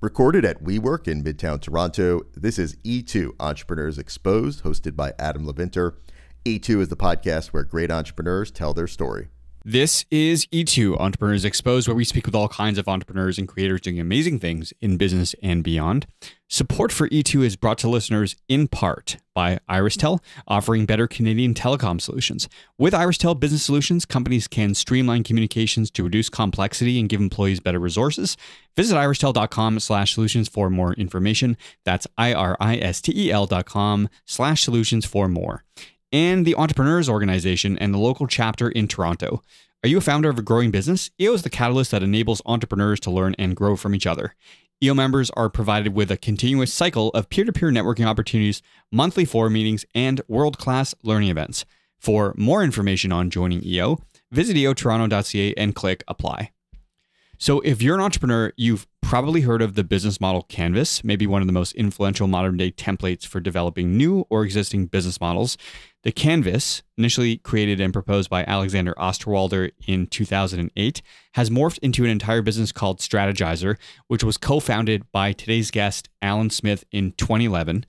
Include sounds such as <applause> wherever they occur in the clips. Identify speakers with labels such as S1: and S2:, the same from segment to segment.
S1: Recorded at WeWork in Midtown Toronto, this is E2 Entrepreneurs Exposed, hosted by Adam Levinter. E2 is the podcast where great entrepreneurs tell their story.
S2: This is E2 Entrepreneurs Exposed, where we speak with all kinds of entrepreneurs and creators doing amazing things in business and beyond. Support for E2 is brought to listeners in part by Iristel, offering better Canadian telecom solutions. With Iristel Business Solutions, companies can streamline communications to reduce complexity and give employees better resources. Visit iristel.com slash solutions for more information. That's I-R-I-S-T-E-L dot com slash solutions for more and the Entrepreneurs Organization and the local chapter in Toronto. Are you a founder of a growing business? EO is the catalyst that enables entrepreneurs to learn and grow from each other. EO members are provided with a continuous cycle of peer to peer networking opportunities, monthly forum meetings, and world class learning events. For more information on joining EO, visit eotoronto.ca and click apply. So, if you're an entrepreneur, you've probably heard of the business model Canvas, maybe one of the most influential modern day templates for developing new or existing business models. The Canvas, initially created and proposed by Alexander Osterwalder in 2008, has morphed into an entire business called Strategyzer, which was co founded by today's guest, Alan Smith, in 2011.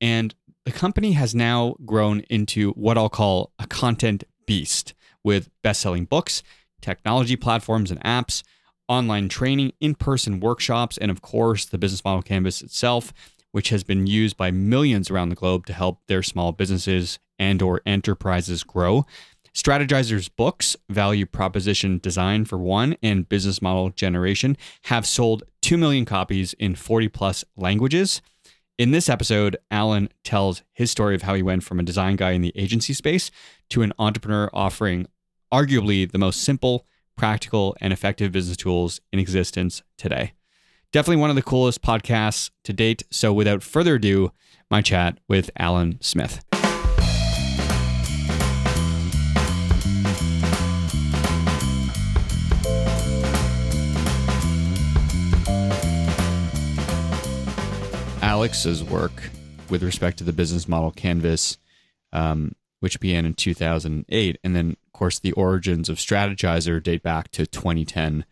S2: And the company has now grown into what I'll call a content beast with best selling books, technology platforms and apps, online training, in person workshops, and of course, the business model canvas itself, which has been used by millions around the globe to help their small businesses and or enterprises grow. Strategyzer's books, Value Proposition Design for One and Business Model Generation, have sold 2 million copies in 40 plus languages. In this episode, Alan tells his story of how he went from a design guy in the agency space to an entrepreneur offering arguably the most simple, practical, and effective business tools in existence today. Definitely one of the coolest podcasts to date. So, without further ado, my chat with Alan Smith. Alex's work with respect to the business model Canvas, um, which began in 2008. And then, course, the origins of Strategyzer date back to 2010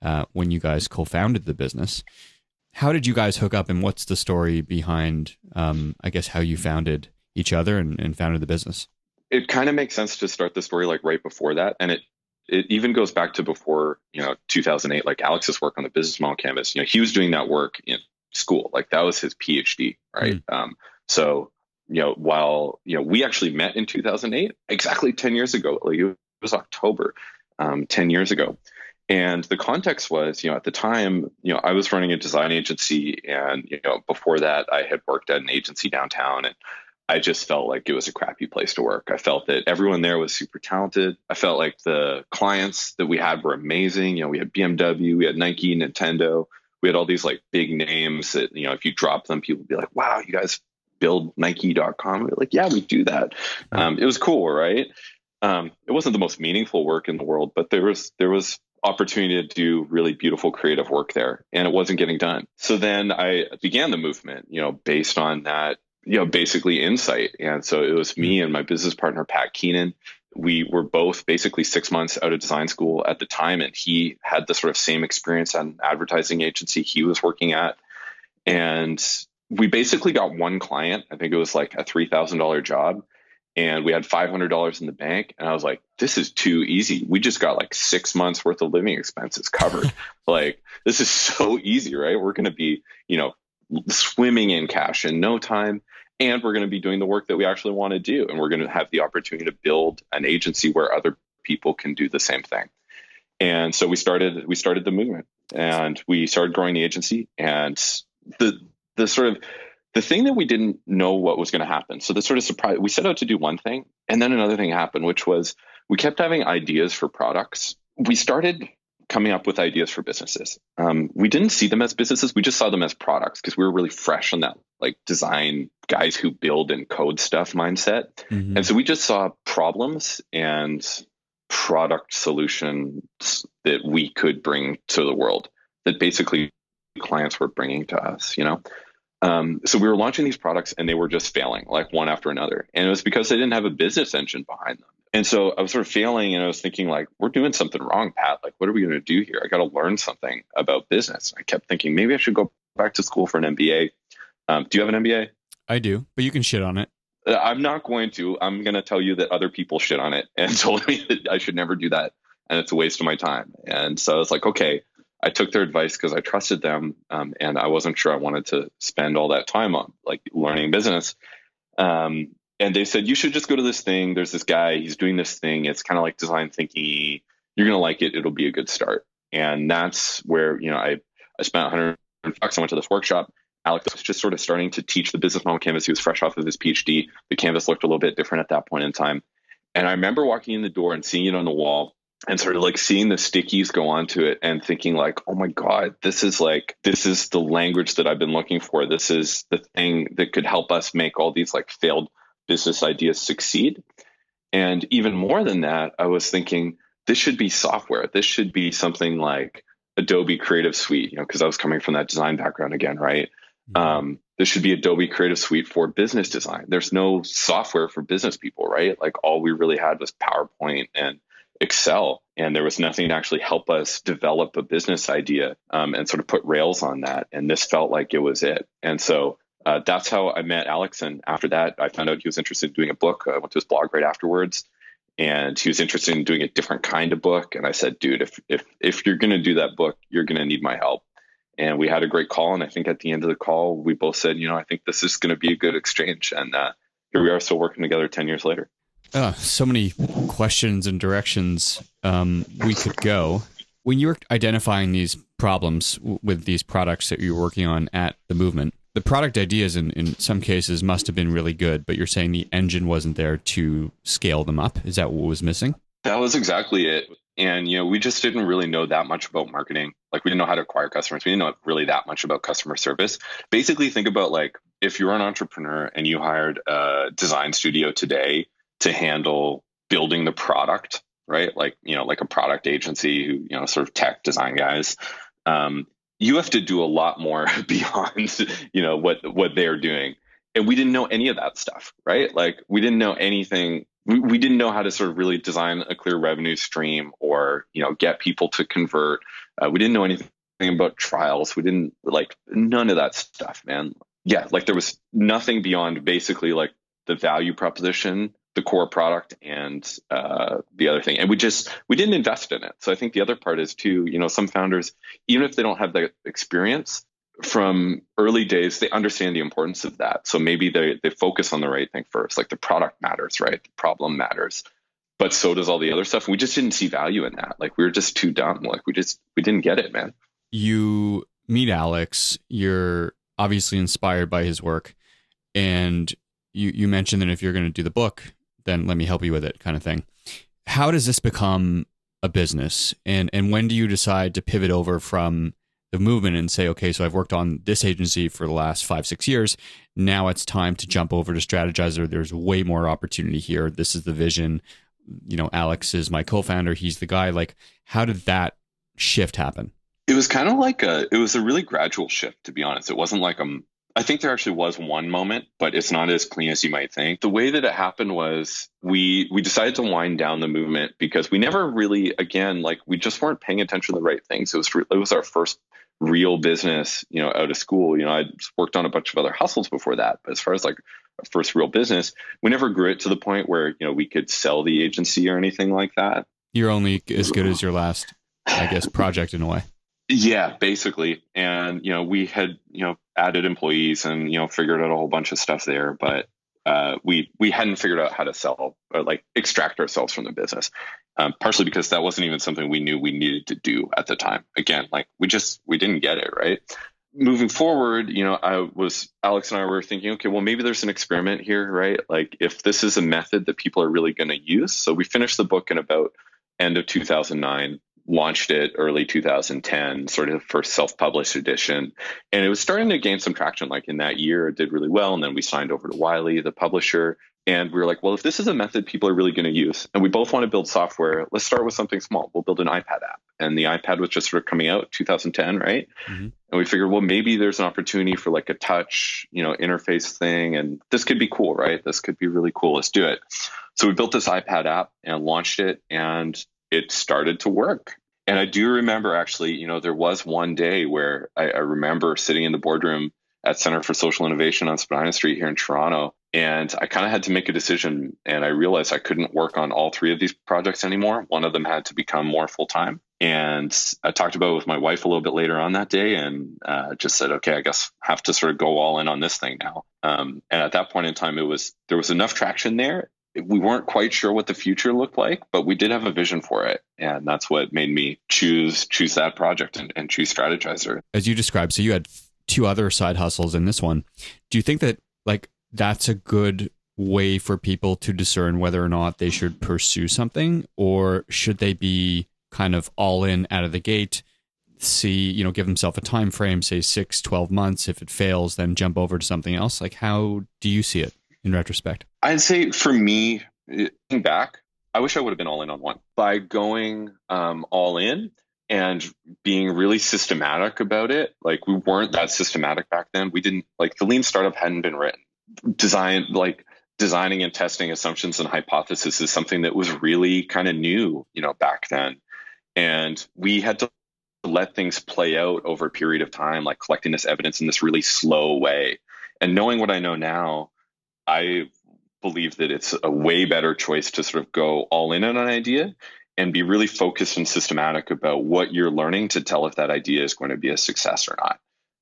S2: uh, when you guys co founded the business. How did you guys hook up, and what's the story behind, um, I guess, how you founded each other and, and founded the business?
S3: It kind of makes sense to start the story like right before that. And it it even goes back to before you know 2008 like alex's work on the business model canvas you know he was doing that work in school. Like that was his PhD, right? Mm. Um, so you know, while you know we actually met in 2008, exactly 10 years ago. Like it was October, um, 10 years ago. And the context was, you know, at the time, you know, I was running a design agency, and you know, before that, I had worked at an agency downtown, and I just felt like it was a crappy place to work. I felt that everyone there was super talented. I felt like the clients that we had were amazing. You know, we had BMW, we had Nike, Nintendo, we had all these like big names that you know if you drop them people would be like wow you guys build nike.com we are like yeah we do that. Um, it was cool right? Um, it wasn't the most meaningful work in the world but there was there was opportunity to do really beautiful creative work there and it wasn't getting done. So then i began the movement you know based on that you know basically insight. And so it was me and my business partner pat keenan. We were both basically six months out of design school at the time and he had the sort of same experience on advertising agency he was working at. And we basically got one client. I think it was like a $3000 job and we had $500 in the bank and i was like this is too easy. We just got like six months worth of living expenses covered. <laughs> Like this is so easy right? We're going to be you know swimming in cash in no time and we're going to be doing the work that we actually want to do and we're going to have the opportunity to build an agency where other people can do the same thing. And so we started we started the movement and we started growing the agency and the the sort of the thing that we didn't know what was going to happen so the sort of surprise we set out to do one thing and then another thing happened which was we kept having ideas for products we started coming up with ideas for businesses. Um, we didn't see them as businesses; we just saw them as products because we were really fresh on that like design guys who build and code stuff mindset. Mm-hmm. And so we just saw problems and product solutions that we could bring to the world that basically clients were bringing to us. You know. Um, so we were launching these products and they were just failing like one after another. And it was because they didn't have a business engine behind them And so I was sort of failing and I was thinking like, we're doing something wrong, Pat. Like, what are we going to do here? I got to learn something about business. I kept thinking maybe I should go back to school for an MBA. Um, do you have an MBA?
S2: I do, but you can shit on it.
S3: Uh, I'm not going to. I'm going to tell you that other people shit on it <laughs> and told me that I should never do that. And it's a waste of my time. And so I was like, okay, I took their advice because I trusted them. Um, and I wasn't sure I wanted to spend all that time on like learning business. Um, and they said you should just go to this thing. There's this guy. He's doing this thing. It's kind of like design thinking. You're gonna like it. It'll be a good start. And that's where you know I I spent 100 bucks. I went to this workshop. Alex was just sort of starting to teach the business model canvas. He was fresh off of his PhD. The canvas looked a little bit different at that point in time. And I remember walking in the door and seeing it on the wall and sort of like seeing the stickies go onto it and thinking like oh my god this is like this is the language that i've been looking for this is the thing that could help us make all these like failed business ideas succeed. And even more than that, I was thinking this should be software. This should be something like Adobe Creative Suite, you know, because I was coming from that design background again, right? Mm-hmm. Um, this should be Adobe Creative Suite for business design. There's no software for business people, right? Like all we really had was PowerPoint and Excel, and there was nothing to actually help us develop a business idea um, and sort of put rails on that. And this felt like it was it. And so uh, that's how I met Alex. And after that, I found out he was interested in doing a book. I went to his blog right afterwards, and he was interested in doing a different kind of book. And I said, dude, if if if you're going to do that book, you're going to need my help. And we had a great call. And I think at the end of the call, we both said, you know, I think this is going to be a good exchange. And uh, here we are, still working together ten years later.
S2: Uh, so many questions and directions um, we could go. When you were identifying these problems w- with these products that you were working on at the movement, the product ideas in, in some cases must have been really good, but you're saying the engine wasn't there to scale them up. Is that what was missing?
S3: That was exactly it. And you know, we just didn't really know that much about marketing. Like we didn't know how to acquire customers. We didn't know really that much about customer service. Basically, think about like if you're an entrepreneur and you hired a design studio today to handle building the product, right? Like, you know, like a product agency who, you know, sort of tech design guys. Um, you have to do a lot more <laughs> beyond you know what what they're doing. And we didn't know any of that stuff right? Like we didn't know anything. We, we didn't know how to sort of really design a clear revenue stream or you know get people to convert. Uh, we didn't know anything about trials. We didn't like none of that stuff man. Yeah like there was nothing beyond basically like the value proposition the core product and uh, the other thing. And we just we didn't invest in it. So I think the other part is too, you know, some founders, even if they don't have the experience from early days, they understand the importance of that. So maybe they they focus on the right thing first. Like the product matters, right? The problem matters. But so does all the other stuff. We just didn't see value in that. Like we were just too dumb. Like we just we didn't get it, man.
S2: You meet Alex, you're obviously inspired by his work. And you, you mentioned that if you're going to do the book, then let me help you with it kind of thing. How does this become a business? And and when do you decide to pivot over from the movement and say, okay, so I've worked on this agency for the last five, six years. Now it's time to jump over to Strategyzer. There's way more opportunity here. This is the vision. You know, Alex is my co-founder. He's the guy. Like, how did that shift happen?
S3: It was kind of like a, it was a really gradual shift, to be honest. It wasn't like a, I think there actually was one moment, but it's not as clean as you might think. The way that it happened was we we decided to wind down the movement because we never really, again, like we just weren't paying attention to the right things. It was it was our first real business, you know, out of school. You know, I'd worked on a bunch of other hustles before that, but as far as like our first real business, we never grew it to the point where you know we could sell the agency or anything like that.
S2: You're only as good as your last, I guess, project in a way.
S3: Yeah, basically. And, you know, we had, you know, added employees and, you know, figured out a whole bunch of stuff there, but uh, we we hadn't figured out how to sell or like extract ourselves from the business. Um, partially because that wasn't even something we knew we needed to do at the time. Again, like we just we didn't get it right. Moving forward, you know, I was Alex and I were thinking, okay, well maybe there's an experiment here, right? Like if this is a method that people are really going to use. So we finished the book in about end of 2009 launched it early 2010, sort of first self-published edition, and it was starting to gain some traction. Like in that year, it did really well, and then we signed over to Wiley, the publisher. And we were like, well, if this is a method people are really going to use, and we both want to build software, let's start with something small. We'll build an iPad app. And the iPad was just sort of coming out 2010, right? Mm-hmm. And we figured, well, maybe there's an opportunity for like a touch, you know, interface thing. And this could be cool, right? This could be really cool. Let's do it. So we built this iPad app and launched it, and it started to work. And I do remember actually, you know, there was one day where I, I remember sitting in the boardroom at Center for Social Innovation on Spadina Street here in Toronto. And I kind of had to make a decision. And I realized I couldn't work on all three of these projects anymore. One of them had to become more full time. And I talked about it with my wife a little bit later on that day and uh, just said, okay, I guess I have to sort of go all in on this thing now. Um, and at that point in time, it was there was enough traction there. We weren't quite sure what the future looked like, but we did have a vision for it, and that's what made me choose choose that project and, and choose Strategyzer.
S2: As you described, so you had two other side hustles in this one. Do you think that like that's a good way for people to discern whether or not they should pursue something? Or should they be kind of all in out of the gate see you know give themselves a time frame say 6 12 months. If it fails then jump over to something else? Like how do you see it in retrospect
S3: i'd say for me looking back i wish i would have been all in on one by going um, all in and being really systematic about it. Like we weren't that systematic back then. We didn't like the lean startup hadn't been written. Design like designing and testing assumptions and hypotheses is something that was really kind of new, you know, back then. And we had to let things play out over a period of time, like collecting this evidence in this really slow way. And knowing what I know now, I believe that it's a way better choice to sort of go all in on an idea and be really focused and systematic about what you're learning to tell if that idea is going to be a success or not.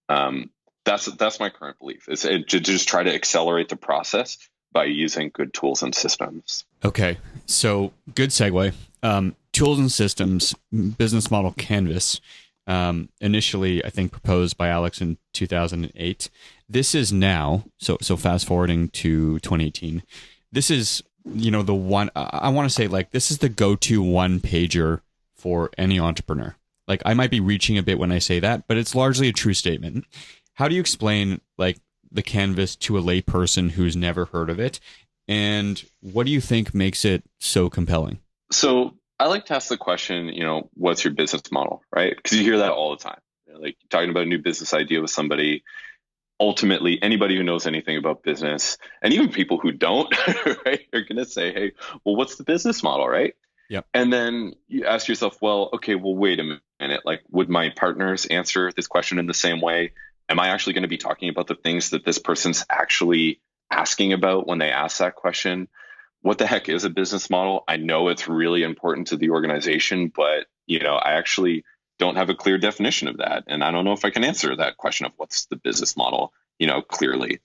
S3: Um, that's that's my current belief is to just try to accelerate the process by using good tools and systems.
S2: Okay, so good segue. Um, tools and systems business model canvas. Um, initially, I think proposed by Alex in 2008. This is now so so fast forwarding to 2018. This is you know the one I want to say like this is the go-to one pager for any entrepreneur. Like I might be reaching a bit when I say that, but it's largely a true statement. How do you explain like the canvas to a layperson who's never heard of it? And what do you think makes it so compelling?
S3: So I like to ask the question, you know, what's your business model, right? Because you hear that all the time. Like talking about a new business idea with somebody, ultimately anybody who knows anything about business and even people who don't <laughs> right are going to say hey well what's the business model right
S2: Yep.
S3: And then you ask yourself, well, okay, well, wait a minute. Like, would my partners answer this question in the same way? Am I actually going to be talking about the things that this person's actually asking about when they ask that question? What the heck is a business model? I know it's really important to the organization, but you know, I actually don't have a clear definition of that. And I don't know if I can answer that question of what's the business model, you know, clearly.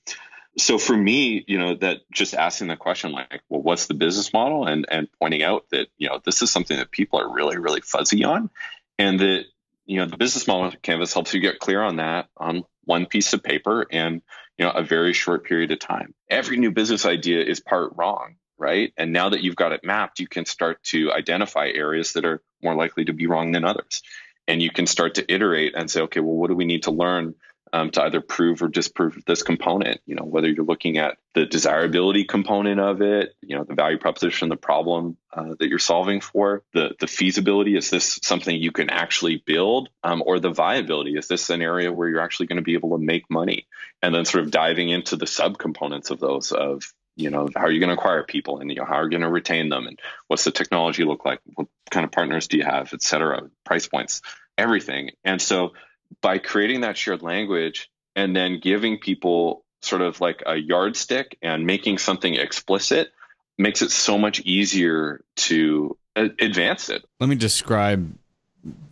S3: So for me, you know, that just asking the question like, well, what's the business model? And and pointing out that, you know, this is something that people are really, really fuzzy on. And that, you know, the business model canvas helps you get clear on that on one piece of paper and you know a very short period of time. Every new business idea is part wrong right? And now that you've got it mapped, you can start to identify areas that are more likely to be wrong than others. And you can start to iterate and say okay well what do we need to learn um, to either prove or disprove this component? You know whether you're looking at the desirability component of it you know the value proposition the problem uh, that you're solving for the the feasibility is this something you can actually build um, or the viability is this an area where you're actually going to be able to make money? And then sort of diving into the subcomponents of those of you know how are you going to acquire people and you know how are you going to retain them and what's the technology look like? What kind of partners do you have et cetera price points everything. And so by creating that shared language and then giving people sort of like a yardstick and making something explicit makes it so much easier to advance it.
S2: Let me describe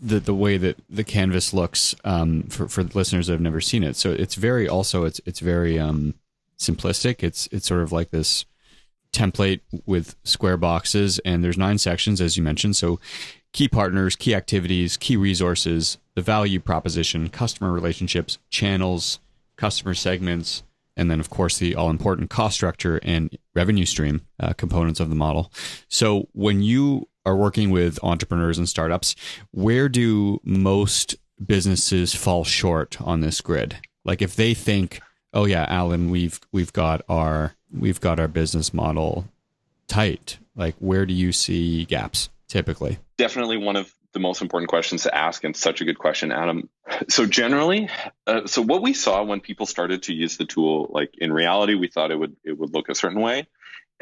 S2: the the way that the canvas looks um, for for listeners that have never seen it. So it's very also it's it's very um, simplistic. It's it's sort of like this template with square boxes, and there's nine sections as you mentioned. So key partners, key activities, key resources, the value proposition, customer relationships, channels, customer segments, and then of course the all important cost structure and revenue stream uh, components of the model. So when you are working with entrepreneurs and startups, where do most businesses fall short on this grid? Like if they think oh yeah, Alan, we've we've got our we've got our business model tight, like where do you see gaps typically?
S3: Definitely one of the most important questions to ask, and such a good question, Adam. So generally, uh, so what we saw when people started to use the tool, like in reality, we thought it would it would look a certain way,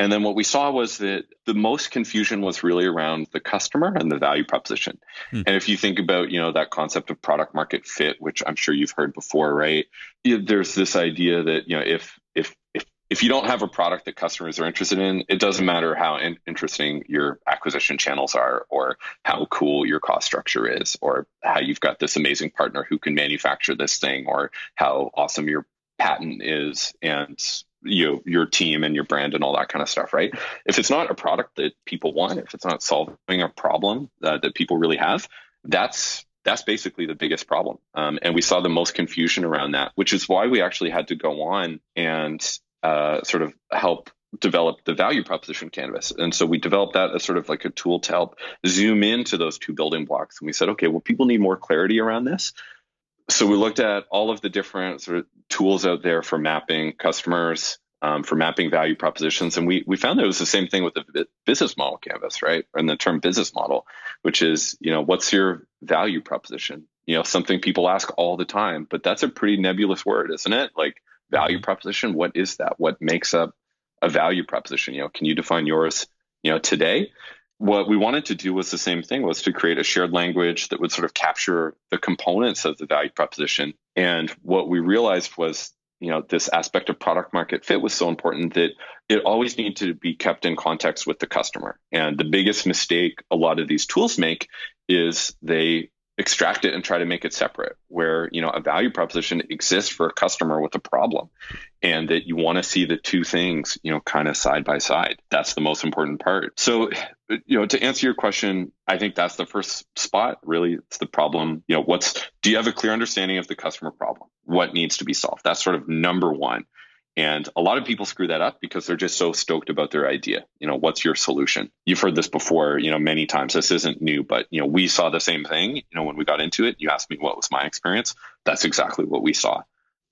S3: and then what we saw was that the most confusion was really around the customer and the value proposition. Hmm. And if you think about, you know, that concept of product market fit, which I'm sure you've heard before, right? There's this idea that, you know, if if if if you don't have a product that customers are interested in, it doesn't matter how in- interesting your acquisition channels are, or how cool your cost structure is, or how you've got this amazing partner who can manufacture this thing, or how awesome your patent is, and you your team and your brand and all that kind of stuff, right? If it's not a product that people want, if it's not solving a problem uh, that people really have, that's that's basically the biggest problem. Um, and we saw the most confusion around that, which is why we actually had to go on and uh, sort of help develop the value proposition canvas. And so we developed that as sort of like a tool to help zoom into those two building blocks. And we said, okay, well, people need more clarity around this. So we looked at all of the different sort of tools out there for mapping customers, um, for mapping value propositions, and we we found that it was the same thing with the business model canvas, right? And the term business model, which is you know what's your value proposition? You know something people ask all the time, but that's a pretty nebulous word, isn't it? Like value mm-hmm. proposition, what is that? What makes up a value proposition? You know, can you define yours? You know, today, what we wanted to do was the same thing was to create a shared language that would sort of capture the components of the value proposition. And what we realized was you know this aspect of product market fit was so important that it always needed to be kept in context with the customer. And the biggest mistake a lot of these tools make is they extract it and try to make it separate where you know a value proposition exists for a customer with a problem and that you want to see the two things you know kind of side by side. That's the most important part. So you know to answer your question i think that's the first spot really it's the problem you know what's do you have a clear understanding of the customer problem? What needs to be solved? That's sort of number one and a lot of people screw that up because they're just so stoked about their idea. You know, what's your solution? You've heard this before, you know, many times. This isn't new, but you know, we saw the same thing, you know, when we got into it. You asked me what was my experience. That's exactly what we saw.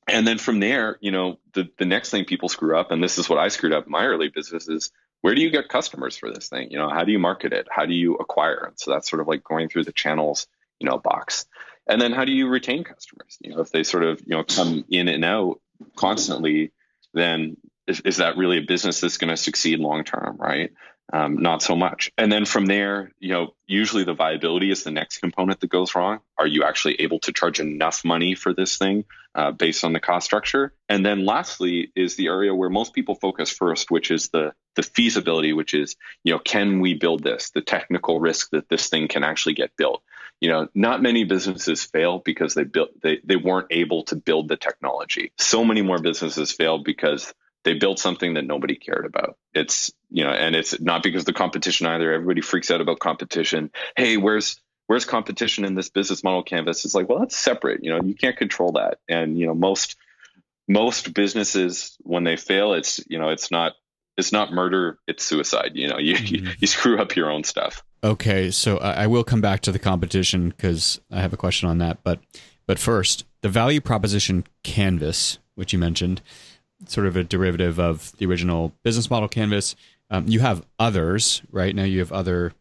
S3: And then from there, you know, the the next thing people screw up, and this is what I screwed up in my early business is where do you get customers for this thing? You know, how do you market it? How do you acquire? And so that's sort of like going through the channels, you know, box. And then how do you retain customers? You know, if they sort of, you know, come in and out constantly, then is, is that really a business that's going to succeed long term, right? Um, not so much. And then from there, you know, usually the viability is the next component that goes wrong. Are you actually able to charge enough money for this thing uh, based on the cost structure? And then lastly is the area where most people focus first, which is the the feasibility, which is you know, can we build this? The technical risk that this thing can actually get built. You know, not many businesses fail because they built they they weren't able to build the technology. So many more businesses fail because they built something that nobody cared about. It's, you know, and it's not because the competition either. Everybody freaks out about competition. Hey, where's where's competition in this business model canvas? It's like, well, that's separate. You know, you can't control that. And, you know, most most businesses when they fail, it's, you know, it's not it's not murder, it's suicide. You know, you mm-hmm. you, you screw up your own stuff.
S2: Okay, so I will come back to the competition because I have a question on that. But but first, the value proposition canvas, which you mentioned, sort of a derivative of the original business model canvas. Um, you have others, right? Now you have other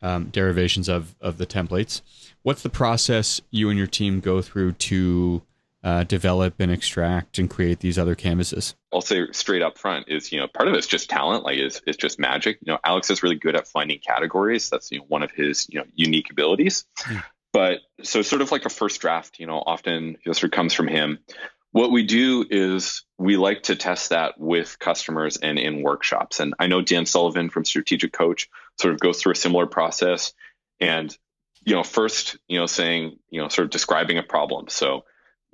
S2: um, derivations of, of the templates. What's the process you and your team go through to uh, develop and extract and create these other canvases?
S3: I'll say straight up front is, you know, part of it's just talent, like it's, it's just magic. You know, Alex is really good at finding categories. That's, you know, one of his, you know, unique abilities. Mm. But so sort of like a first draft, you know, often you know, sort of comes from him. What we do is we like to test that with customers and in workshops. And I know Dan Sullivan from Strategic Coach sort of goes through a similar process. And, you know, first, you know, saying, you know, sort of describing a problem. So,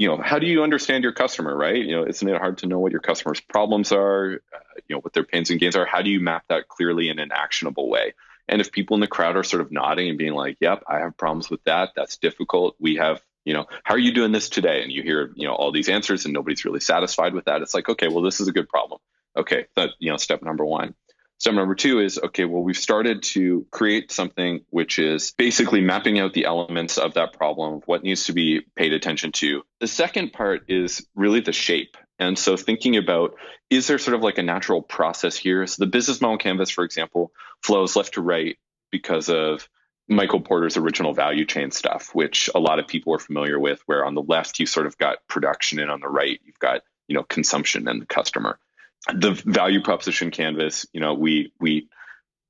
S3: you know, how do you understand your customer, right? You know, isn't it hard to know what your customer's problems are, uh, you know, what their pains and gains are? How do you map that clearly in an actionable way? And if people in the crowd are sort of nodding and being like, yep, I have problems with that, that's difficult. We have you know how are you doing this today and you hear you know all these answers and nobody's really satisfied with that it's like okay well this is a good problem okay that you know step number one step number two is okay well we've started to create something which is basically mapping out the elements of that problem what needs to be paid attention to the second part is really the shape And so thinking about is there sort of like a natural process here? So the business model canvas, for example, flows left to right because of Michael Porter's original value chain stuff, which a lot of people are familiar with, where on the left you sort of got production and on the right you've got, you know, consumption and the customer. The value proposition canvas, you know, we we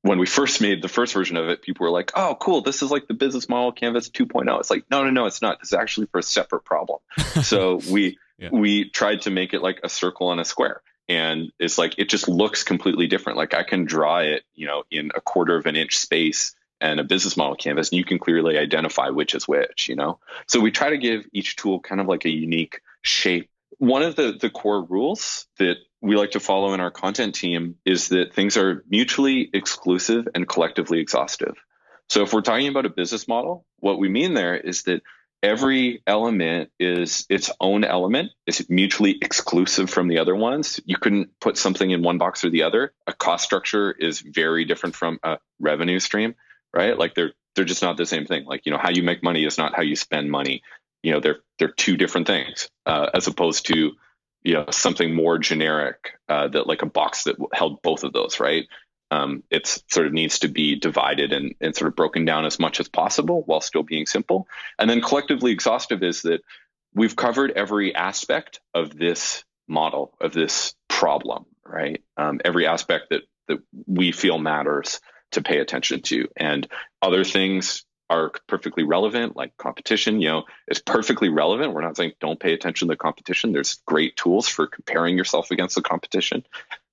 S3: when we first made the first version of it, people were like, "Oh, cool! This is like the business model canvas 2.0." It's like, no, no, no, it's not. This is actually for a separate problem. <laughs> so we yeah. we tried to make it like a circle and a square, and it's like it just looks completely different. Like I can draw it, you know, in a quarter of an inch space and a business model canvas, and you can clearly identify which is which. You know, so we try to give each tool kind of like a unique shape. One of the the core rules that we like to follow in our content team is that things are mutually exclusive and collectively exhaustive. So if we're talking about a business model, what we mean there is that every element is its own element. It's mutually exclusive from the other ones. You couldn't put something in one box or the other. A cost structure is very different from a revenue stream, right? Like they're they're just not the same thing. Like you know how you make money is not how you spend money. You know they're they're two different things uh, as opposed to you know something more generic uh, that like a box that held both of those right? Um, it sort of needs to be divided and, and sort of broken down as much as possible while still being simple. And then collectively exhaustive is that we've covered every aspect of this model of this problem right? Um, every aspect that that we feel matters to pay attention to. And other things are perfectly relevant, like competition, you know, is perfectly relevant. We're not saying don't pay attention to the competition. There's great tools for comparing yourself against the competition.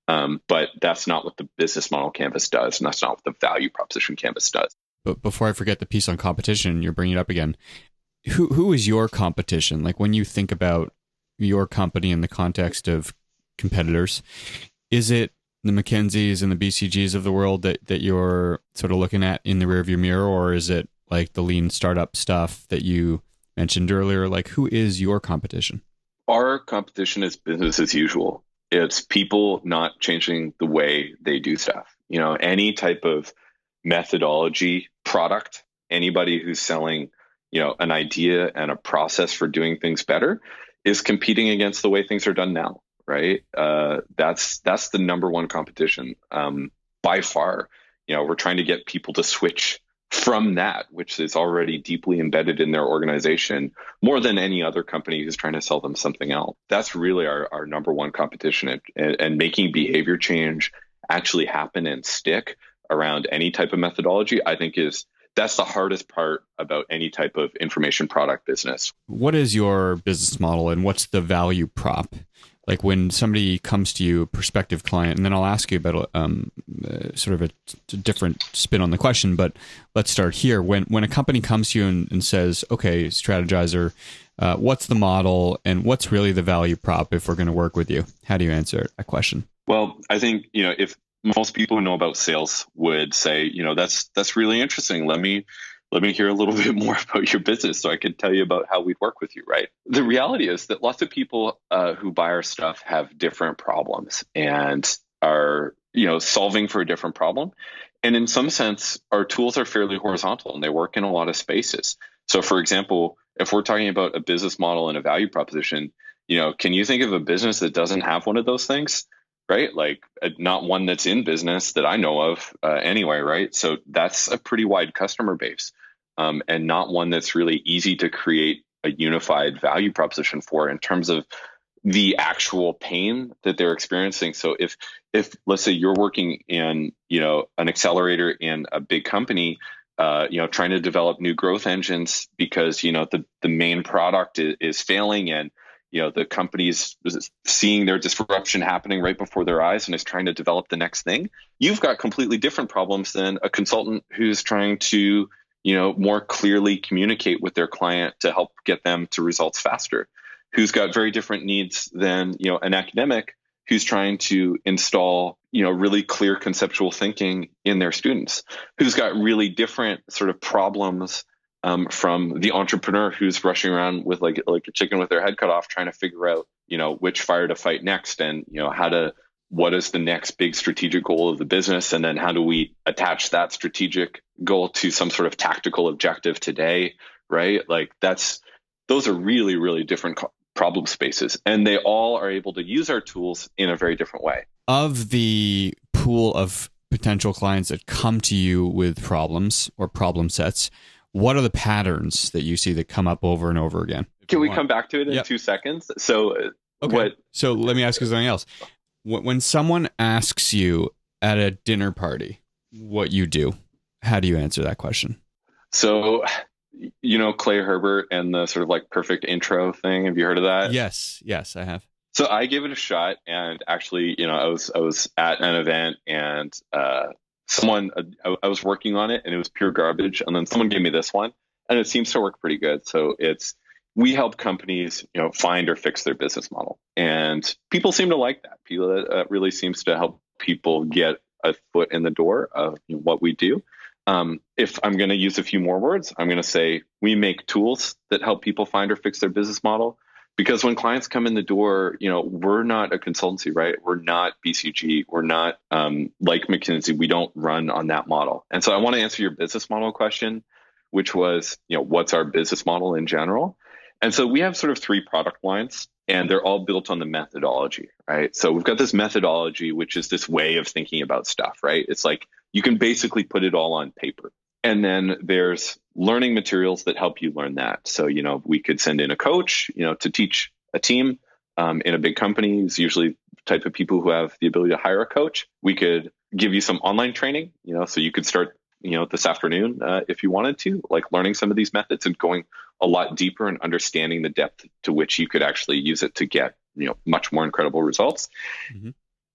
S3: Um, but that's not what the business model canvas does, and that's not what the value proposition canvas does.
S2: But before I forget the piece on competition, you're bringing it up again. Who who is your competition? Like when you think about your company in the context of competitors, is it the McKinseys and the BCGs of the world that that you're sort of looking at in the rearview mirror, or is it like the lean startup stuff that you mentioned earlier? Like, who is your competition?
S3: Our competition is business as usual. It's people not changing the way they do stuff. You know, any type of methodology product, anybody who's selling, you know, an idea and a process for doing things better is competing against the way things are done now, right? Uh, that's that's the number one competition um, by far. You know, we're trying to get people to switch from that, which is already deeply embedded in their organization, more than any other company who's trying to sell them something else. That's really our, our number one competition and, and making behavior change actually happen and stick around any type of methodology, I think is that's the hardest part about any type of information product business.
S2: What is your business model and what's the value prop? Like when somebody comes to you, a prospective client, and then I'll ask you about um, uh, sort of a, different spin on the question. But let's start here. When when a company comes to you and, and says, "Okay, strategyzer, uh, what's the model and what's really the value prop if we're going to work with you?" How do you answer that question?
S3: Well, I think you know if most people who know about sales would say, you know, that's that's really interesting. Let me let me hear a little <laughs> bit more about your business so I can tell you about how we'd work with you, right? The reality is that lots of people uh, who buy our stuff have different problems and are, you know, solving for a different problem. And in some sense, our tools are fairly horizontal and they work in a lot of spaces. So, for example, if we're talking about a business model and a value proposition, you know, can you think of a business that doesn't have one of those things? Right? Like uh, not one that's in business that I know of uh, anyway, right? So that's a pretty wide customer base, um, and not one that's really easy to create a unified value proposition for in terms of the actual pain that they're experiencing. So if if let's say you're working in you know an accelerator in a big company. Uh, you know, trying to develop new growth engines because you know the the main product is, is failing and you know the companies seeing their disruption happening right before their eyes and is trying to develop the next thing. You've got completely different problems than a consultant who's trying to you know more clearly communicate with their client to help get them to results faster who's got very different needs than you know an academic who's trying to install you know really clear conceptual thinking in their students who's got really different sort of problems um, from the entrepreneur who's rushing around with like like a chicken with their head cut off, trying to figure out you know which fire to fight next, and you know how to what is the next big strategic goal of the business, and then how do we attach that strategic goal to some sort of tactical objective today, right? Like that's those are really really different problem spaces. And they all are able to use our tools in a very different way.
S2: Of the pool of potential clients that come to you with problems or problem sets, what are the patterns that you see that come up over and over again?
S3: Can we want. come back to it in yep. two seconds? So, uh,
S2: okay. what? So let me ask you something else. When someone asks you at a dinner party what you do, how do you answer that question?
S3: So, you know Clay Hebert and the sort of like perfect intro thing. Have you heard of that?
S2: Yes, yes, I have.
S3: So I gave it a shot, and actually, you know, I was I was at an event, and uh, someone uh, I, was working on it, and it was pure garbage, and then someone gave me this one, and it seems to work pretty good. So it's we help companies, you know, find or fix their business model, and people seem to like that. People uh, really seems to help people get a foot in the door of you know, what we do. Um, if I'm going to use a few more words, I'm going to say we make tools that help people find or fix their business model. Because when clients come in the door, you know, we're not a consultancy, right? We're not BCG. We're not um, like McKinsey. We don't run on that model. And so I want to answer your business model question, which was, you know, what's our business model in general? And so we have sort of three product lines and they're all built on the methodology, right? So we've got this methodology, which is this way of thinking about stuff, right? It's like you can basically put it all on paper. And then there's learning materials that help you learn that. So, you know, we could send in a coach, you know, to teach a team um, in a big company is usually type of people who have the ability to hire a coach. We could give you some online training, you know, so you could start, you know, this afternoon uh, if you wanted to, like learning some of these methods and going a lot deeper and understanding the depth to which you could actually use it to get, you know, much more incredible results. Mm-hmm.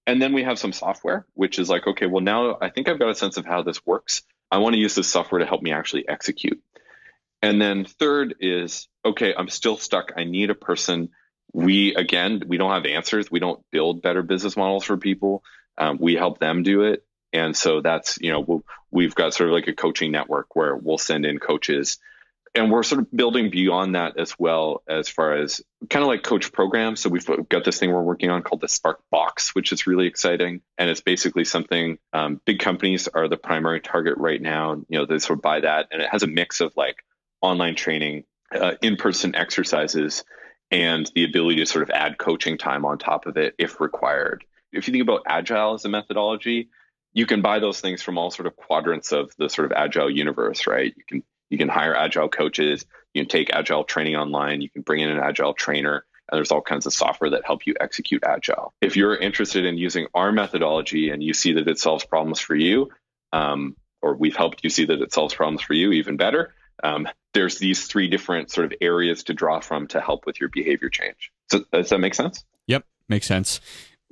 S3: And then we have some software, which is like, okay, well, now I think I've got a sense of how this works. I want to use this software to help me actually execute. And then third is, okay, I'm still stuck. I need a person. We, again, we don't have answers. We don't build better business models for people. Um, we help them do it. And so that's, you know, we'll, we've got sort of like a coaching network where we'll send in coaches and we're sort of building beyond that as well as far as kind of like coach programs. So we've got this thing we're working on called the spark box which is really exciting. And it's basically something um, big companies are the primary target right now. You know they sort of buy that and it has a mix of like online training uh, in-person exercises and the ability to sort of add coaching time on top of it if required. If you think about agile as a methodology you can buy those things from all sort of quadrants of the sort of agile universe right? You can you can hire agile coaches. You can take agile training online. You can bring in an agile trainer. And there's all kinds of software that help you execute agile. If you're interested in using our methodology and you see that it solves problems for you, um, or we've helped you see that it solves problems for you even better, um, there's these three different sort of areas to draw from to help with your behavior change. So does that make sense?
S2: Yep, makes sense.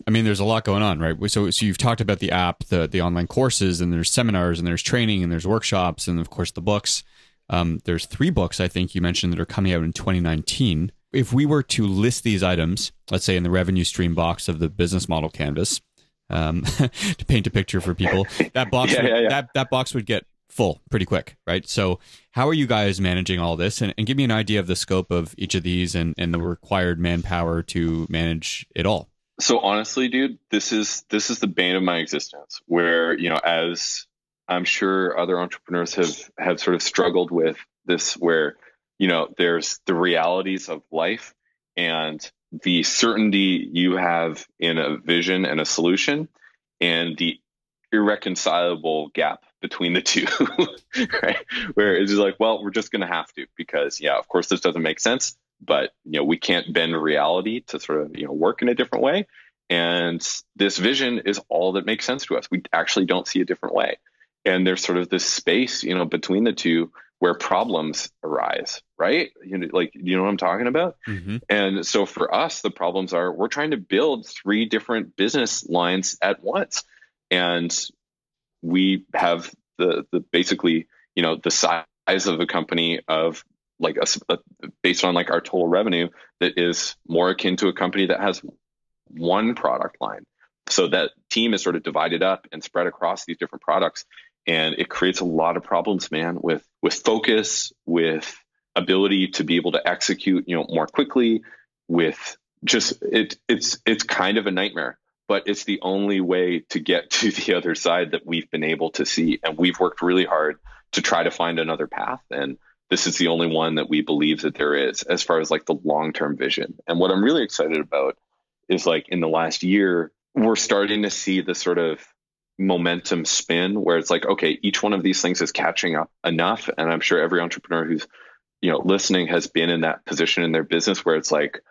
S2: I mean, there's a lot going on, right? So, so you've talked about the app, the the online courses, and there's seminars, and there's training, and there's workshops, and of course the books. Um, there's three books I think you mentioned that are coming out in 2019. If we were to list these items, let's say in the revenue stream box of the business model canvas, um, <laughs> to paint a picture for people, that box <laughs> yeah, would, yeah, yeah. that that box would get full pretty quick, right? So, how are you guys managing all this? And, and give me an idea of the scope of each of these and, and the required manpower to manage it all.
S3: So honestly, dude, this is this is the bane of my existence. Where you know, as I'm sure other entrepreneurs have have sort of struggled with this where you know there's the realities of life and the certainty you have in a vision and a solution and the irreconcilable gap between the two <laughs> right? Where it's just like well we're just going to have to because yeah of course this doesn't make sense but you know we can't bend reality to sort of you know work in a different way. And this vision is all that makes sense to us. We actually don't see a different way and there's sort of this space you know between the two where problems arise right? You know like you know what i'm talking about? Mm-hmm. and so for us the problems are we're trying to build three different business lines at once. And we have the the basically you know the size of a company of like a, a, based on like our total revenue that is more akin to a company that has one product line. So that team is sort of divided up and spread across these different products and it creates a lot of problems man with with focus with ability to be able to execute you know more quickly with just it it's it's kind of a nightmare but it's the only way to get <laughs> to the other side that we've been able to see and we've worked really hard to try to find another path and this is the only one that we believe that there is as far as like the long term vision. And what I'm really excited about is like in the last year, we're starting to see the sort of momentum spin where it's like, okay, each one of these things is catching up enough. And I'm sure every entrepreneur who's, you know, listening has been in that position in their business where it's like,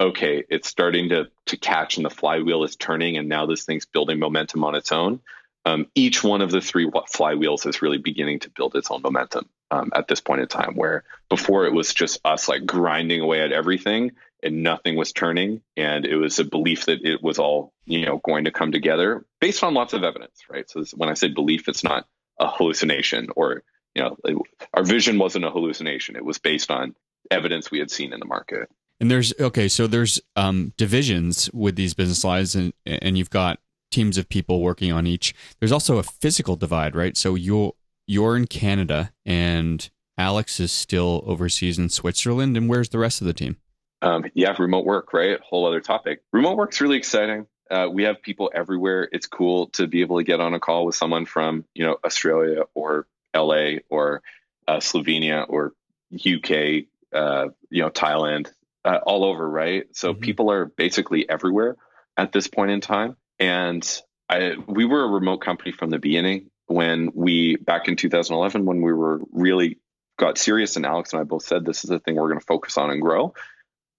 S3: okay, it's starting to to catch and the flywheel is turning and now this thing's building momentum on its own. Um, each one of the three flywheels is really beginning to build its own momentum um, at this point in time where before it was just us like grinding away at everything and nothing was turning and it was a belief that it was all you know going to come together based on lots of evidence right? So this, when i say belief it's not a hallucination or you know it, our vision wasn't a hallucination. It was based on evidence we had seen in the market.
S2: And there's okay so there's um, divisions with these business lines and and you've got teams of people working on each. There's also a physical divide right? So you're you're in canada and alex is still overseas in switzerland and where's the rest of the team
S3: um, yeah, remote work, right? Whole other topic. Remote work's really exciting. Uh, we have people everywhere. It's cool to be able to get on a call with someone from, you know, Australia or LA or uh, Slovenia or UK, uh, you know, Thailand, uh, all over, right? So mm-hmm. people are basically everywhere at this point in time. And I, we were a remote company from the beginning. When we back in 2011, when we were really got serious, and Alex and I both said this is the thing we're going to focus on and grow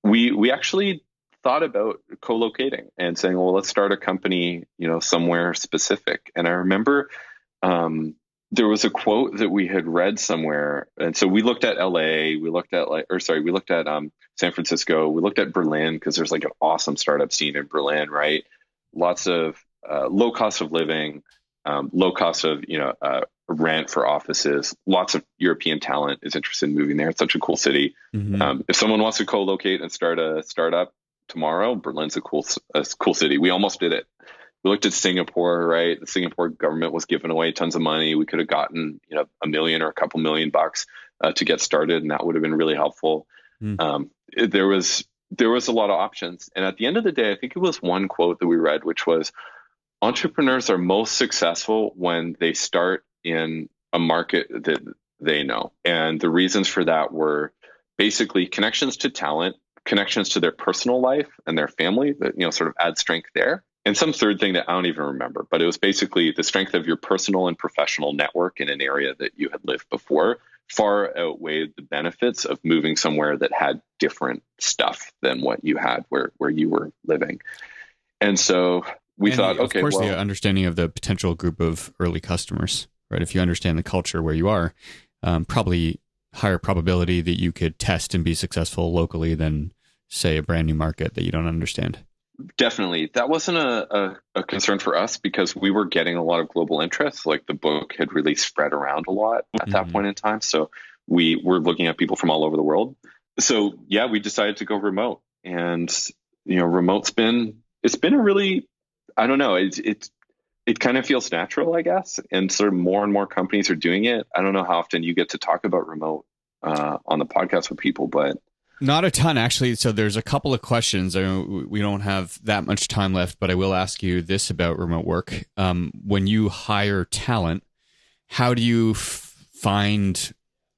S3: we we actually thought about co-locating and saying, well, let's start a company, you know, somewhere specific. And I remember um, there was a quote that we had read somewhere, and so we looked at L.A., we looked at like, or sorry, we looked at um, San Francisco, we looked at Berlin because there's like an awesome startup scene in Berlin, right? Lots of uh, low cost of living, um, low cost of you know uh, rent for offices. Lots of European talent is interested in moving there. It's such a cool city. Mm-hmm. Um, if someone wants to co-locate and start a startup tomorrow, Berlin's a cool, a cool city. We almost did it. We looked at Singapore, right? The Singapore government was giving away tons of money. We could have gotten, you know, a million or a couple million bucks uh, to get started, and that would have been really helpful. Mm. Um, it, there was there was a lot of options, and at the end of the day, I think it was one quote that we read, which was, "Entrepreneurs are most successful when they start in a market that they know. And the reasons for that were basically connections to talent, connections to their personal life and their family that, you know, sort of add strength there. And some third thing that I don't even remember, but it was basically the strength of your personal and professional network in an area that you had lived before far outweighed the benefits of moving somewhere that had different stuff than what you had where, where you were living. And so we
S2: and
S3: thought,
S2: the,
S3: okay,
S2: of course,
S3: well,
S2: the understanding of the potential group of early customers right? If you understand the culture where you are, um, probably higher probability that you could test and be successful locally than say a brand new market that you don't understand.
S3: Definitely. That wasn't a, a, a, concern for us because we were getting a lot of global interest. Like the book had really spread around a lot at mm-hmm. that point in time. So we were looking at people from all over the world. So yeah, we decided to go remote. And you know, remote's been it's been a really I don't know, it's it's it kind of feels natural, I guess, and sort of more and more companies are doing it. I don't know how often you get to talk about remote uh, on the podcast with people, but
S2: not a ton actually. So there's a couple of questions. we don't have that much time left, but I will ask you this about remote work. Um, when you hire talent, how do you f- find,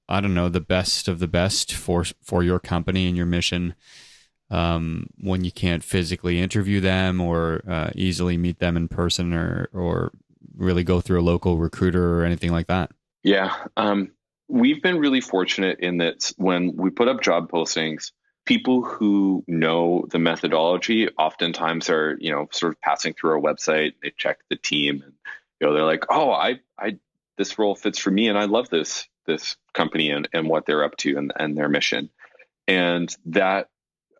S2: I don't know, the best of the best for for your company and your mission? Um, when you can't physically interview them or uh, easily meet them in person or or really go through a local recruiter or anything like that?
S3: Yeah, um, we've been really fortunate in that when we put up job postings, people who know the methodology oftentimes are you know sort of passing through our website. They check the team and you know they're like, oh, I I this role fits for me and I love this this company and, and what they're up to and, and their mission. And that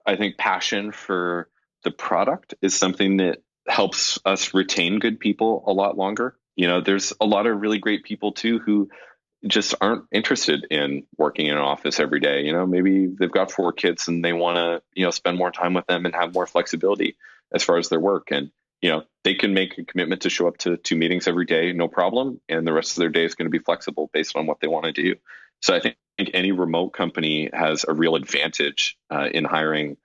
S3: I think passion for the product is something that helps us retain good people a lot longer. You know, there's a lot of really great people too who just aren't interested in working in an office every day. You know, maybe they've got four kids and they want to, you know, spend more time with them and have more flexibility as far as their work. And, you know, they can make a commitment to show up to two meetings every day, no problem. And the rest of their day is going to be flexible based on what they want to do. So I think any remote company has a real advantage uh, in hiring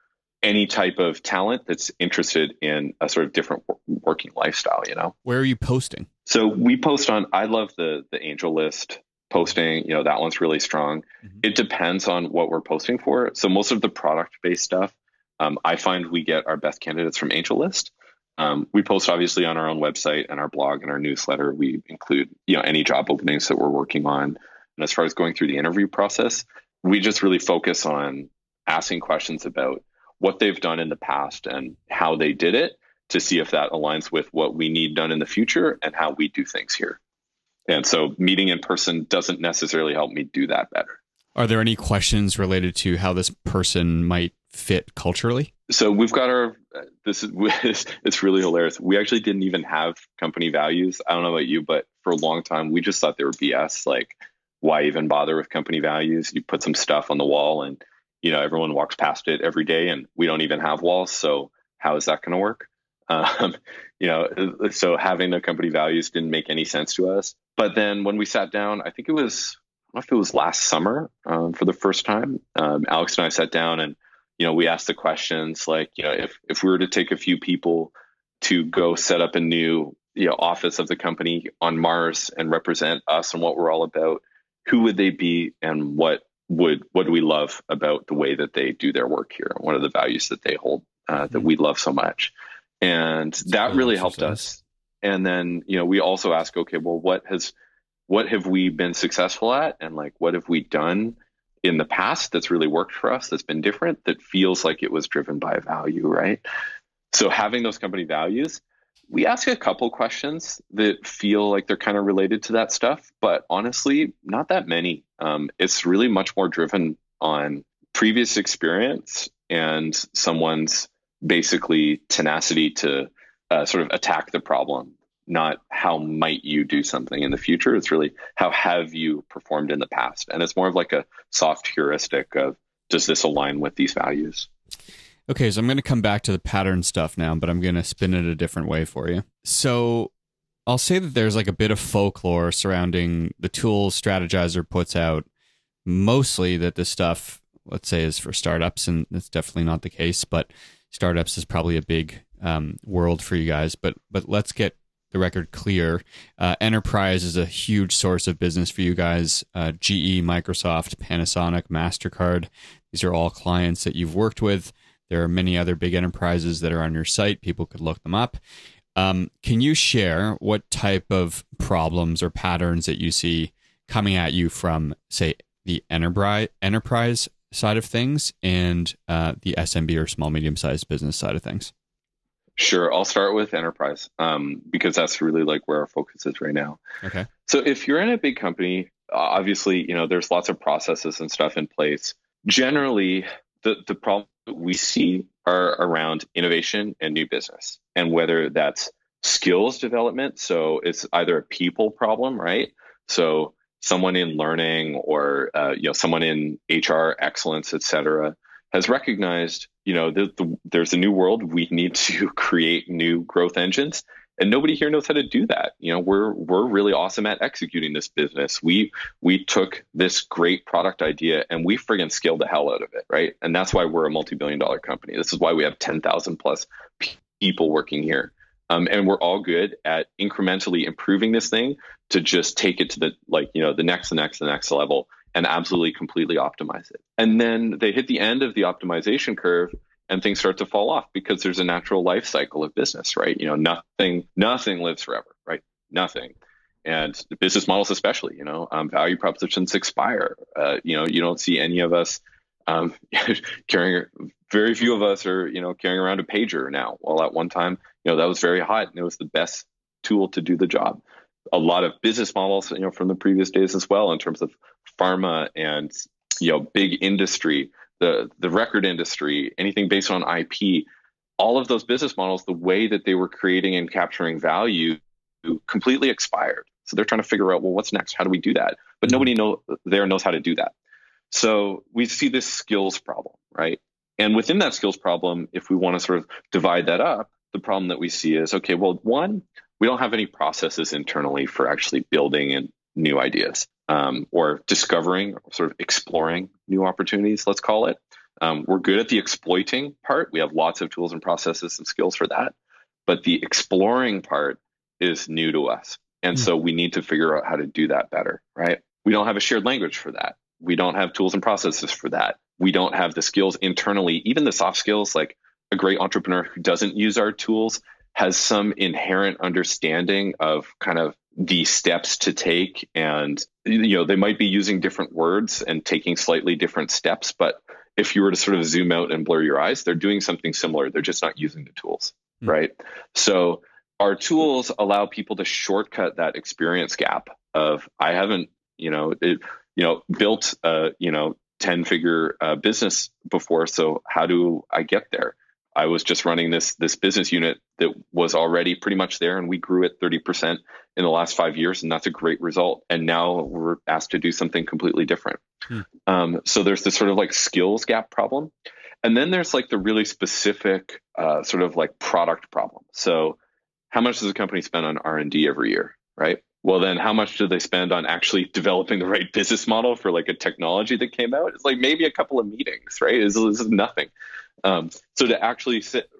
S3: any type of talent that's interested in a sort of different working lifestyle you know
S2: where are you posting
S3: so we post on i love the the AngelList posting, you know, that one's really strong. Mm-hmm. It depends on what we're posting for. So most of the product based stuff, um, I find we get our best candidates from AngelList. Um, we post obviously on our own website and our blog and our newsletter. We include you know any job openings that we're working on. And as far as going through the interview process, we just really focus on asking questions about what they've done in the past and how they did it to see if that aligns with what we need done in the future and how we do things here. And so meeting in person doesn't necessarily help me do that better.
S2: Are there any questions related to how this person might fit culturally?
S3: So we've got our this is <laughs> it's really hilarious. We actually didn't even have company values. I don't know about you, but for a long time we just thought they were BS. Like, why even bother with company values? You put some stuff on the wall, and you know everyone walks past it every day, and we don't even have walls. So how is that going to work? <laughs> Um, you know, so having the company values didn't make any sense to us. But then when we sat down, I think it was I don't know if it was last summer um, for the first time. Um, Alex and I sat down and you know we asked the questions like you know if if we were to take a few people to go set up a new you know office of the company on Mars and represent us and what we're all about, who would they be and what would what do we love about the way that they do their work here? What are the values that they hold uh, that we love so much? and that really helped us. and then you know we also ask okay well what has what have we been successful at? And like what have we done in the past that's really worked for us that's been different that feels like it was driven by value right? So having those company values we ask a couple questions that feel like they're kind of related to that stuff but honestly not that many. Um, it's really much more driven on previous experience and someone's basically tenacity to uh, sort of attack the problem not how might you do something in the future. It's really how have you performed in the past? And it's more of like a soft heuristic of does this align with these values
S2: okay so i'm going to come back to the pattern stuff now but i'm going to spin it a different way for you so i'll say that there's like a bit of folklore surrounding the tools strategyzer puts out mostly that this stuff let's say is for startups and that's definitely not the case but startups is probably a big um, world for you guys. But but let's get the record clear. Uh, enterprise is a huge source of business for you guys. Uh, GE, Microsoft, Panasonic, Mastercard. These are all clients that you've worked with. There are many other big enterprises that are on your site. People could look them up. Um, can you share what type of problems or patterns that you see coming at you from, say, the enterprise enterprise side of things and uh, the SMB or small medium sized business side of things?
S3: Sure, I'll start with enterprise um, because that's really like where our focus is right now.
S2: Okay.
S3: So if you're in a big company, obviously you know there's lots of processes and stuff in place. Generally, the the problem we see are around innovation and new business, and whether that's skills development. So it's either a people problem, right? So someone in learning or uh, you know someone in HR excellence, et cetera, has recognized you know the, the, there's a new world. We need to <laughs> create new growth engines, and nobody here knows how to do that. You know, we're we're really awesome at executing this business. We we took this great product idea and we friggin' scaled the hell out of it, right? And that's why we're a multi-billion dollar company. This is why we have ten thousand plus people working here. Um, and we're all good at incrementally improving this thing to just take it to the like you know the next the next the next level and absolutely completely optimize it and then they hit the end of the optimization curve and things start to fall off because there's a natural life cycle of business right? You know nothing nothing lives forever right? Nothing. And business models especially you know um, value propositions expire. Uh, you know you don't see any of us um, <laughs> carrying very few of us are you know carrying around a pager now. While at one time you know that was very hot and it was the best tool to do the job. A lot of business models you know from the previous days as well in terms of pharma and you know big industry the the record industry anything based on ip all of those business models the way that they were creating and capturing value completely expired. So they're trying to figure out well what's next? How do we do that? But mm-hmm. nobody know there knows how to do that. So we see this skills problem right? And within that skills problem if we want to sort of divide that up the problem that we see is okay, well, one, we don't have any processes internally for actually building and new ideas um, or discovering, sort of exploring new opportunities, let's call it. Um, we're good at the exploiting part. We have lots of tools and processes and skills for that. But the exploring part is new to us. And mm-hmm. so we need to figure out how to do that better, right? we don't have a shared language for that. We don't have tools and processes for that. We don't have the skills internally, even the soft skills, like a great entrepreneur who doesn't use our tools has some inherent understanding of kind of the steps to take and you know they might be using different words and taking slightly different steps but if you were to sort of zoom out and blur your eyes they're doing something similar. They're just not using the tools mm. right? So our tools allow people to shortcut that experience gap of i haven't you know it, you know built a you know 10 figure uh, business before so how do i get there I was just running this this business unit that was already pretty much there, and we grew at 30% in the last five years, and that's a great result. And now we're asked to do something completely different. Hmm. Um, so there's this sort of like skills gap problem, and then there's like the really specific uh, sort of like product problem. So how much does a company spend on R and D every year, right? Well, then how much do they spend on actually developing the right business model for like a technology that came out? It's like maybe a couple of meetings, right? This is nothing. Um, so to actually sit,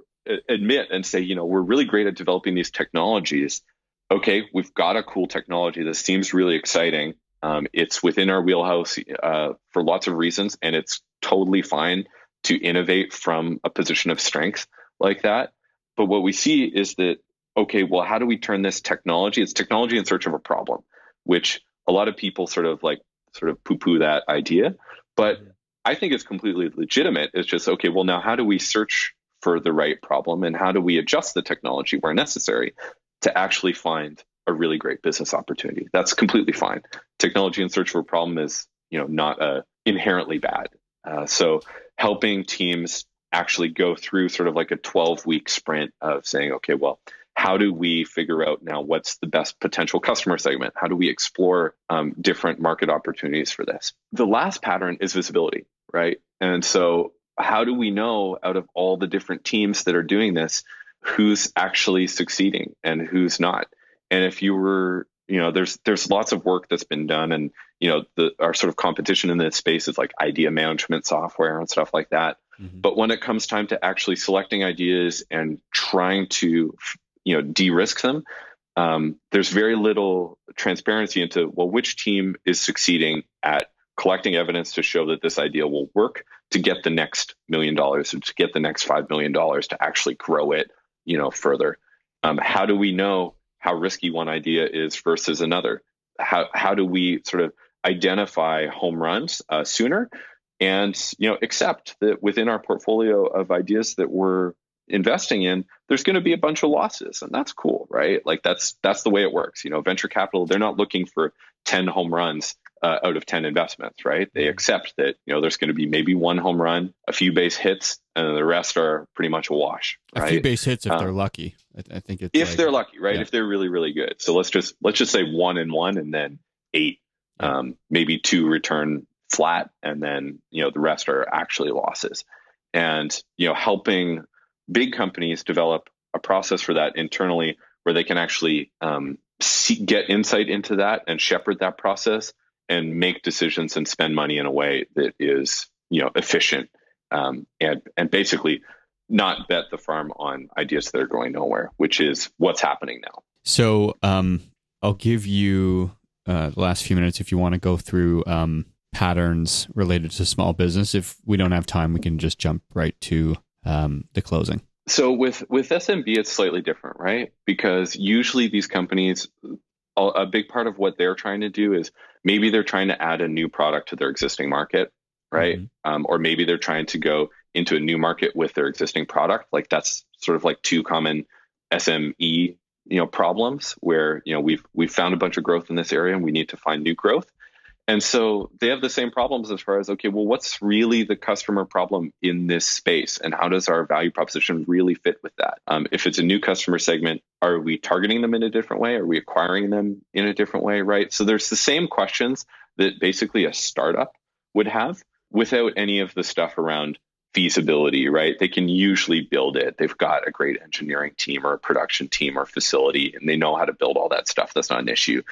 S3: admit and say, you know, we're really great at developing these technologies. Okay, we've got a cool technology that seems really exciting. Um, it's within our wheelhouse uh, for lots of reasons, and it's totally fine to innovate from a position of strength like that. But what we see is that okay, well, how do we turn this technology? It's technology in search of a problem, which a lot of people sort of like sort of poo-poo that idea. But I think it's completely legitimate. It's just okay. Well, now how do we search for the right problem, and how do we adjust the technology where necessary to actually find a really great business opportunity? That's completely fine. Technology in search for a problem is you know not uh, inherently bad. Uh, so helping teams actually go through sort of like a 12 week sprint of saying, okay, well, how do we figure out now what's the best potential customer segment? How do we explore um, different market opportunities for this? The last pattern is visibility, right? And so, how do we know out of all the different teams that are doing this, who's actually succeeding and who's not? And if you were, you know, there's there's lots of work that's been done, and you know, the our sort of competition in this space is like idea management software and stuff like that. Mm-hmm. But when it comes time to actually selecting ideas and trying to you know de-risk them. Um, there's very little transparency into well which team is succeeding at collecting evidence to show that this idea will work to get the next million dollars or to get the next five million dollars to actually grow it you know further. Um, how do we know how risky one idea is versus another? How, how do we sort of identify home runs uh, sooner and you know accept that within our portfolio of ideas that we're investing in there's going to be a bunch of losses and that's cool right? Like that's that's the way it works. You know venture capital they're not looking for 10 home runs uh, out of 10 investments right? They accept that you know there's going to be maybe one home run a few base hits and the rest are pretty much a wash
S2: right? a few base hits if um, they're lucky. I, I, think it's
S3: if like, they're lucky right? Yeah. if they're really really good. So let's just let's just say one and one and then eight um, maybe two return flat and then you know the rest are actually losses. And you know helping big companies develop a process for that internally where they can actually um, see, get insight into that and shepherd that process and make decisions and spend money in a way that is you know efficient um, and and basically not bet the farm on ideas that are going nowhere, which is what's happening now.
S2: So um, I'll give you uh, the last few minutes if you want to go through um, patterns related to small business. If we don't have time, we can just jump right to um, the closing?
S3: So with with SMB, it's slightly different, right? Because usually these companies, a big part of what they're trying to do is maybe they're trying to add a new product to their existing market, right? Mm-hmm. Um, or maybe they're trying to go into a new market with their existing product. Like that's sort of like two common SME you know problems where you know we've we've found a bunch of growth in this area and we need to find new growth and so they have the same problems as far as okay, well, what's really the customer problem in this space, and how does our value proposition really fit with that? Um, if it's a new customer segment, are we targeting them in a different way? Are we acquiring them in a different way? Right. So there's the same questions that basically a startup would have without any of the stuff around feasibility, right? They can usually build it. They've got a great engineering team or a production team or facility, and they know how to build all that stuff. That's not an issue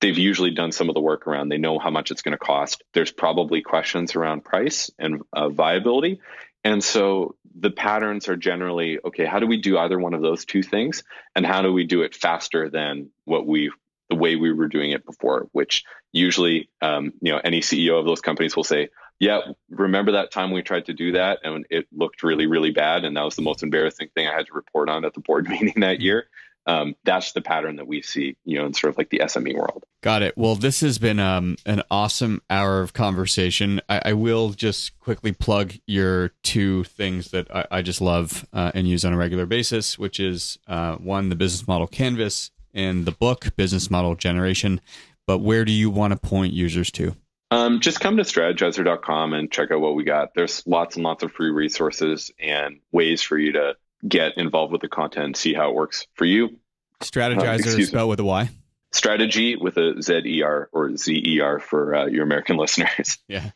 S3: they've usually done some of the work around they know how much it's going to cost there's probably questions around price and uh, viability and so the patterns are generally okay how do we do either one of those two things and how do we do it faster than what we the way we were doing it before, which usually, um, you know, any CEO of those companies will say, yeah, remember that time we tried to do that and it looked really, really bad. And that was the most embarrassing thing I had to report on at the board <laughs> meeting that year. Um, that's the pattern that we see, you know, in sort of like the SME world.
S2: Got it. Well, this has been um, an awesome hour of conversation. I, I, will just quickly plug your two things that I, I just love uh, and use on a regular basis, which is uh, one, the business model canvas, and the book, Business Model Generation. But where do you want to point users to?
S3: Um, just come to strategyzer.com and check out what we got. There's lots and lots of free resources and ways for you to get involved with the content see how it works for you.
S2: Strategyzer uh, spelled with a Y.
S3: Strategy with a Z E R or Z E R for uh, your American <laughs> listeners.
S2: Yeah.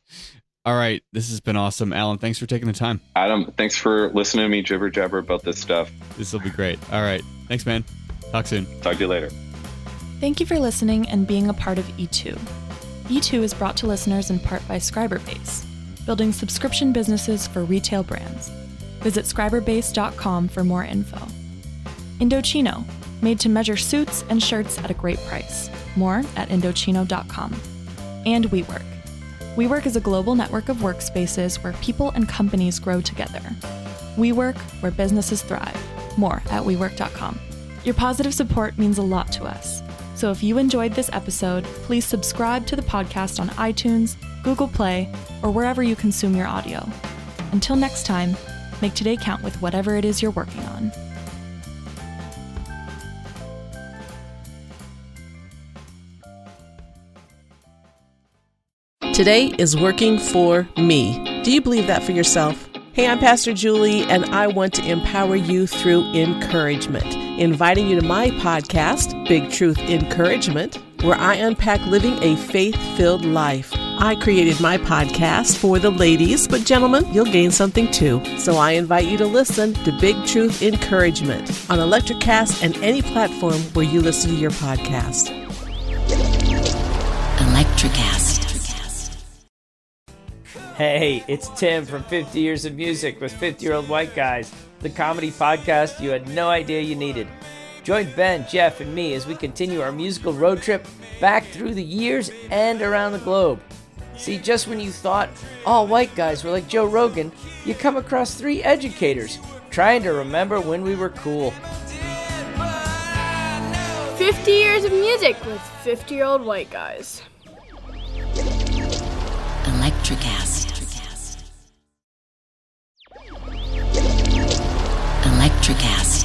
S2: All right. This has been awesome. Alan, thanks for taking the time.
S3: Adam, thanks for listening to me jibber jabber about this stuff.
S2: This will be great. All right. Thanks, man. Talk soon.
S3: Talk to you later.
S4: Thank you for listening and being a part of E2. E2 is brought to listeners in part by Scriberbase, building subscription businesses for retail brands. Visit scriberbase.com for more info. Indochino, made to measure suits and shirts at a great price. More at Indochino.com. And WeWork. WeWork is a global network of workspaces where people and companies grow together. WeWork, where businesses thrive. More at WeWork.com. Your positive support means a lot to us. So if you enjoyed this episode, please subscribe to the podcast on iTunes, Google Play, or wherever you consume your audio. Until next time, make today count with whatever it is you're working on.
S5: Today is working for me. Do you believe that for yourself? Hey, I'm Pastor Julie, and I want to empower you through encouragement. Inviting you to my podcast, Big Truth Encouragement, where I unpack living a faith filled life. I created my podcast for the ladies, but gentlemen, you'll gain something too. So I invite you to listen to Big Truth Encouragement on Electrocast and any platform where you listen to your podcast.
S6: Electrocast.
S7: Hey, it's Tim from 50 Years of Music with 50 Year Old White Guys, the comedy podcast you had no idea you needed. Join Ben, Jeff, and me as we continue our musical road trip back through the years and around the globe. See, just when you thought all white guys were like Joe Rogan, you come across three educators trying to remember when we were cool.
S8: 50 years of music with 50 year old white guys.
S6: Electrocast. Electrocast.